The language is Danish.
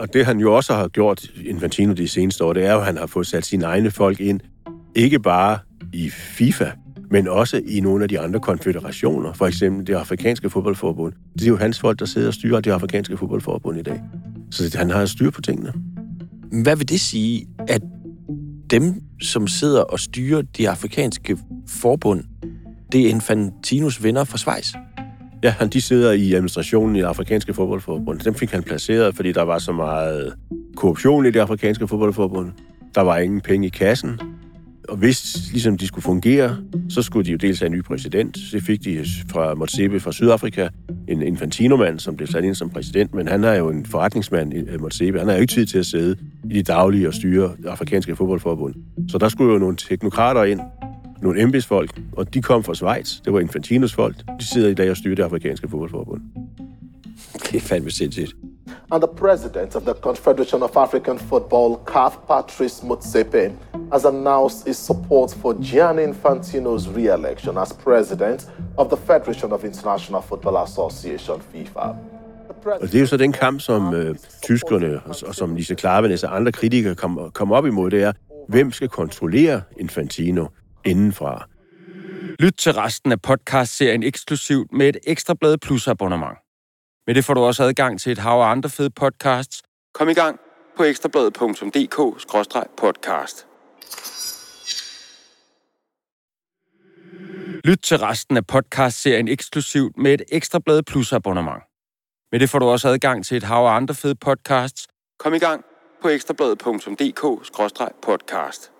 og det han jo også har gjort, Infantino, de seneste år, det er jo, at han har fået sat sine egne folk ind, ikke bare i FIFA, men også i nogle af de andre konfederationer, for eksempel det afrikanske fodboldforbund. Det er jo hans folk, der sidder og styrer det afrikanske fodboldforbund i dag. Så han har styr på tingene. Hvad vil det sige, at dem, som sidder og styrer de afrikanske forbund, det er Infantinos venner fra Schweiz? Ja, han, de sidder i administrationen i det afrikanske fodboldforbund. Dem fik han placeret, fordi der var så meget korruption i det afrikanske fodboldforbund. Der var ingen penge i kassen. Og hvis ligesom de skulle fungere, så skulle de jo dels have en ny præsident. Det fik de fra Motsepe fra Sydafrika, en Infantino-mand, som blev sat ind som præsident, men han er jo en forretningsmand i Motsepe. Han har jo ikke tid til at sidde i de daglige og styre det afrikanske fodboldforbund. Så der skulle jo nogle teknokrater ind, nogle embedsfolk, og de kom fra Schweiz. Det var Infantinos folk. De sidder i dag og styrer det afrikanske fodboldforbund. Det er fandme sindssygt. And the president of the Confederation of African Football, CAF, Patrice Motsepe, has announced his support for Gianni Infantino's re-election as president of the Federation of International Football Association, FIFA. Og det er jo så den kamp, som øh, tyskerne og, og som Lise Klavenes og andre kritikere kommer kom op imod, det er, hvem skal kontrollere Infantino indenfra? Lyt til resten af podcast-serien eksklusivt med et Ekstrablad Plus abonnement. Med det får du også adgang til et hav af andre fede podcasts. Kom i gang på ekstrabladet.dk-podcast. Lyt til resten af podcast-serien eksklusivt med et Ekstrablad Plus abonnement. Med det får du også adgang til et hav af andre fede podcasts. Kom i gang på ekstrabladet.dk-podcast.